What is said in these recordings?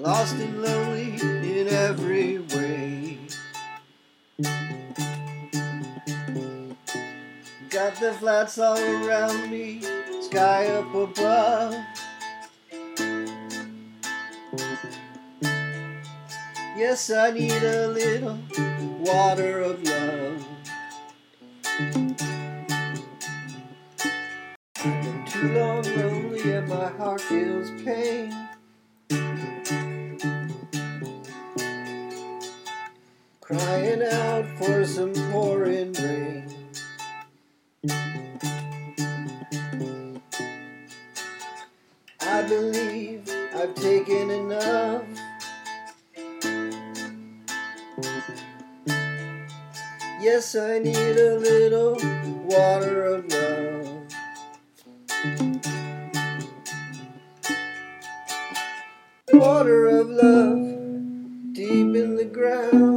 Lost and lonely in every way. Got the flats all around me, sky up above. Yes, I need a little water of love. Been too long lonely and my heart feels pain. Crying out for some pouring rain. I believe I've taken enough. Yes, I need a little water of love. Water of love deep in the ground,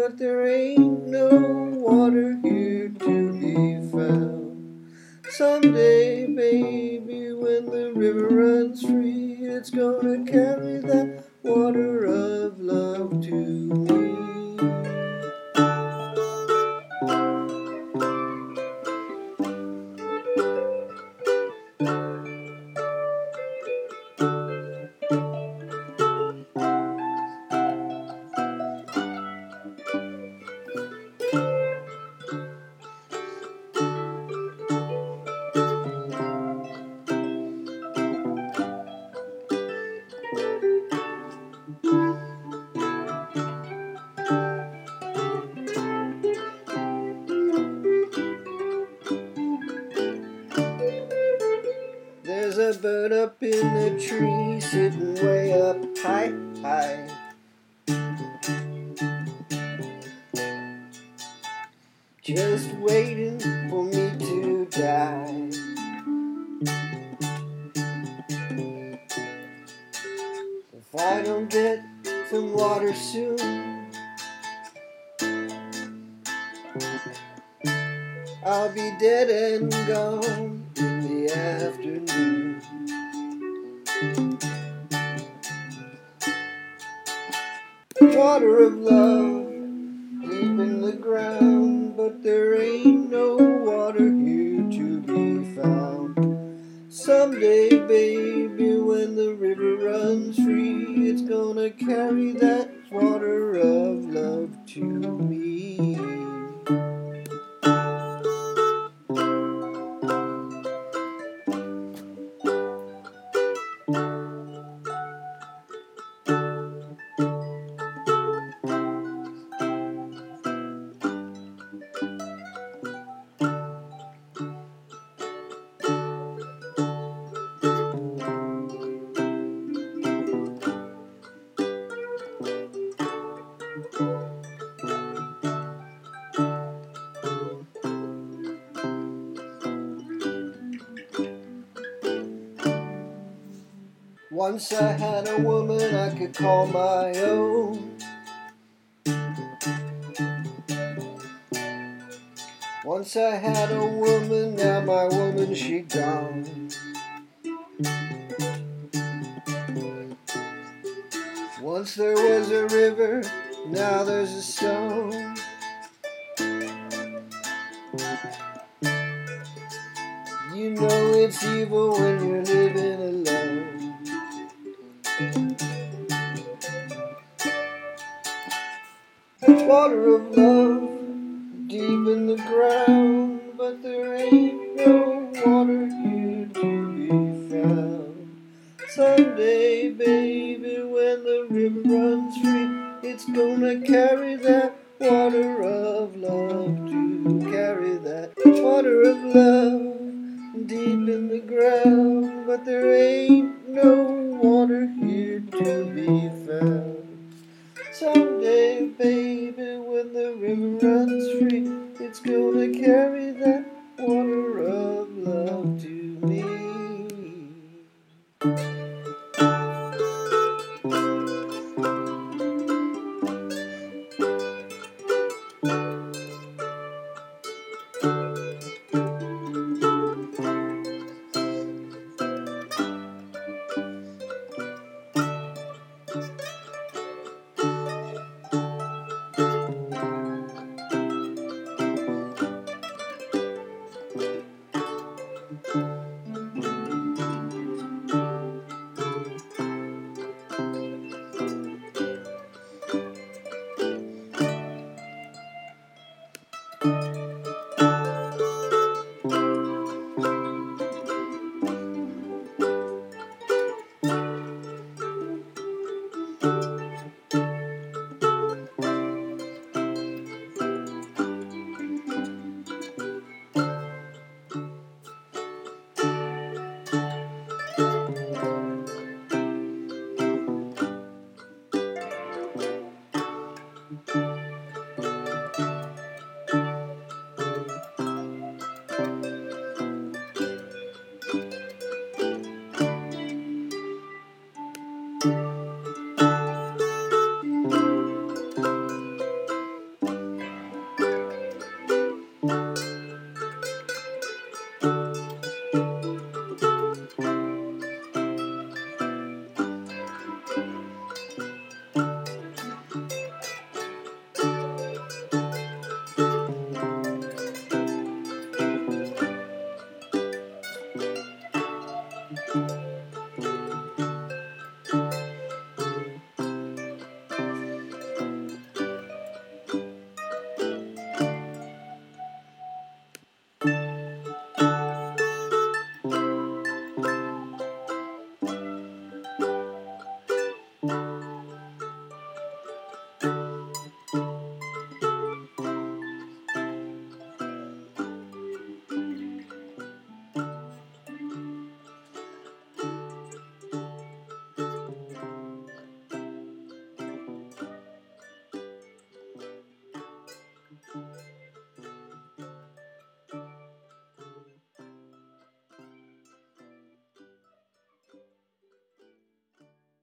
but there ain't no water here to be found. Someday, baby, when the river runs free, it's gonna carry that water of love to bird up in the tree, sitting way up high, high. Just waiting for me to die. If I don't get some water soon, I'll be dead and gone in the afternoon. Water of love deep in the ground, but there ain't no water here to be found. Someday, baby, when the river runs free, it's gonna carry that water of love to me. Once I had a woman I could call my own. Once I had a woman, now my woman she gone. Once there was a river, now there's a stone. You know it's evil when you're living Water of love deep in the ground, but there ain't no water here to be found. Someday, baby, when the river runs free, it's gonna carry that water of love to carry that water of love deep in the ground, but there ain't no water here to be found. Someday, baby, when the river runs free, it's gonna carry that water of love to me. Música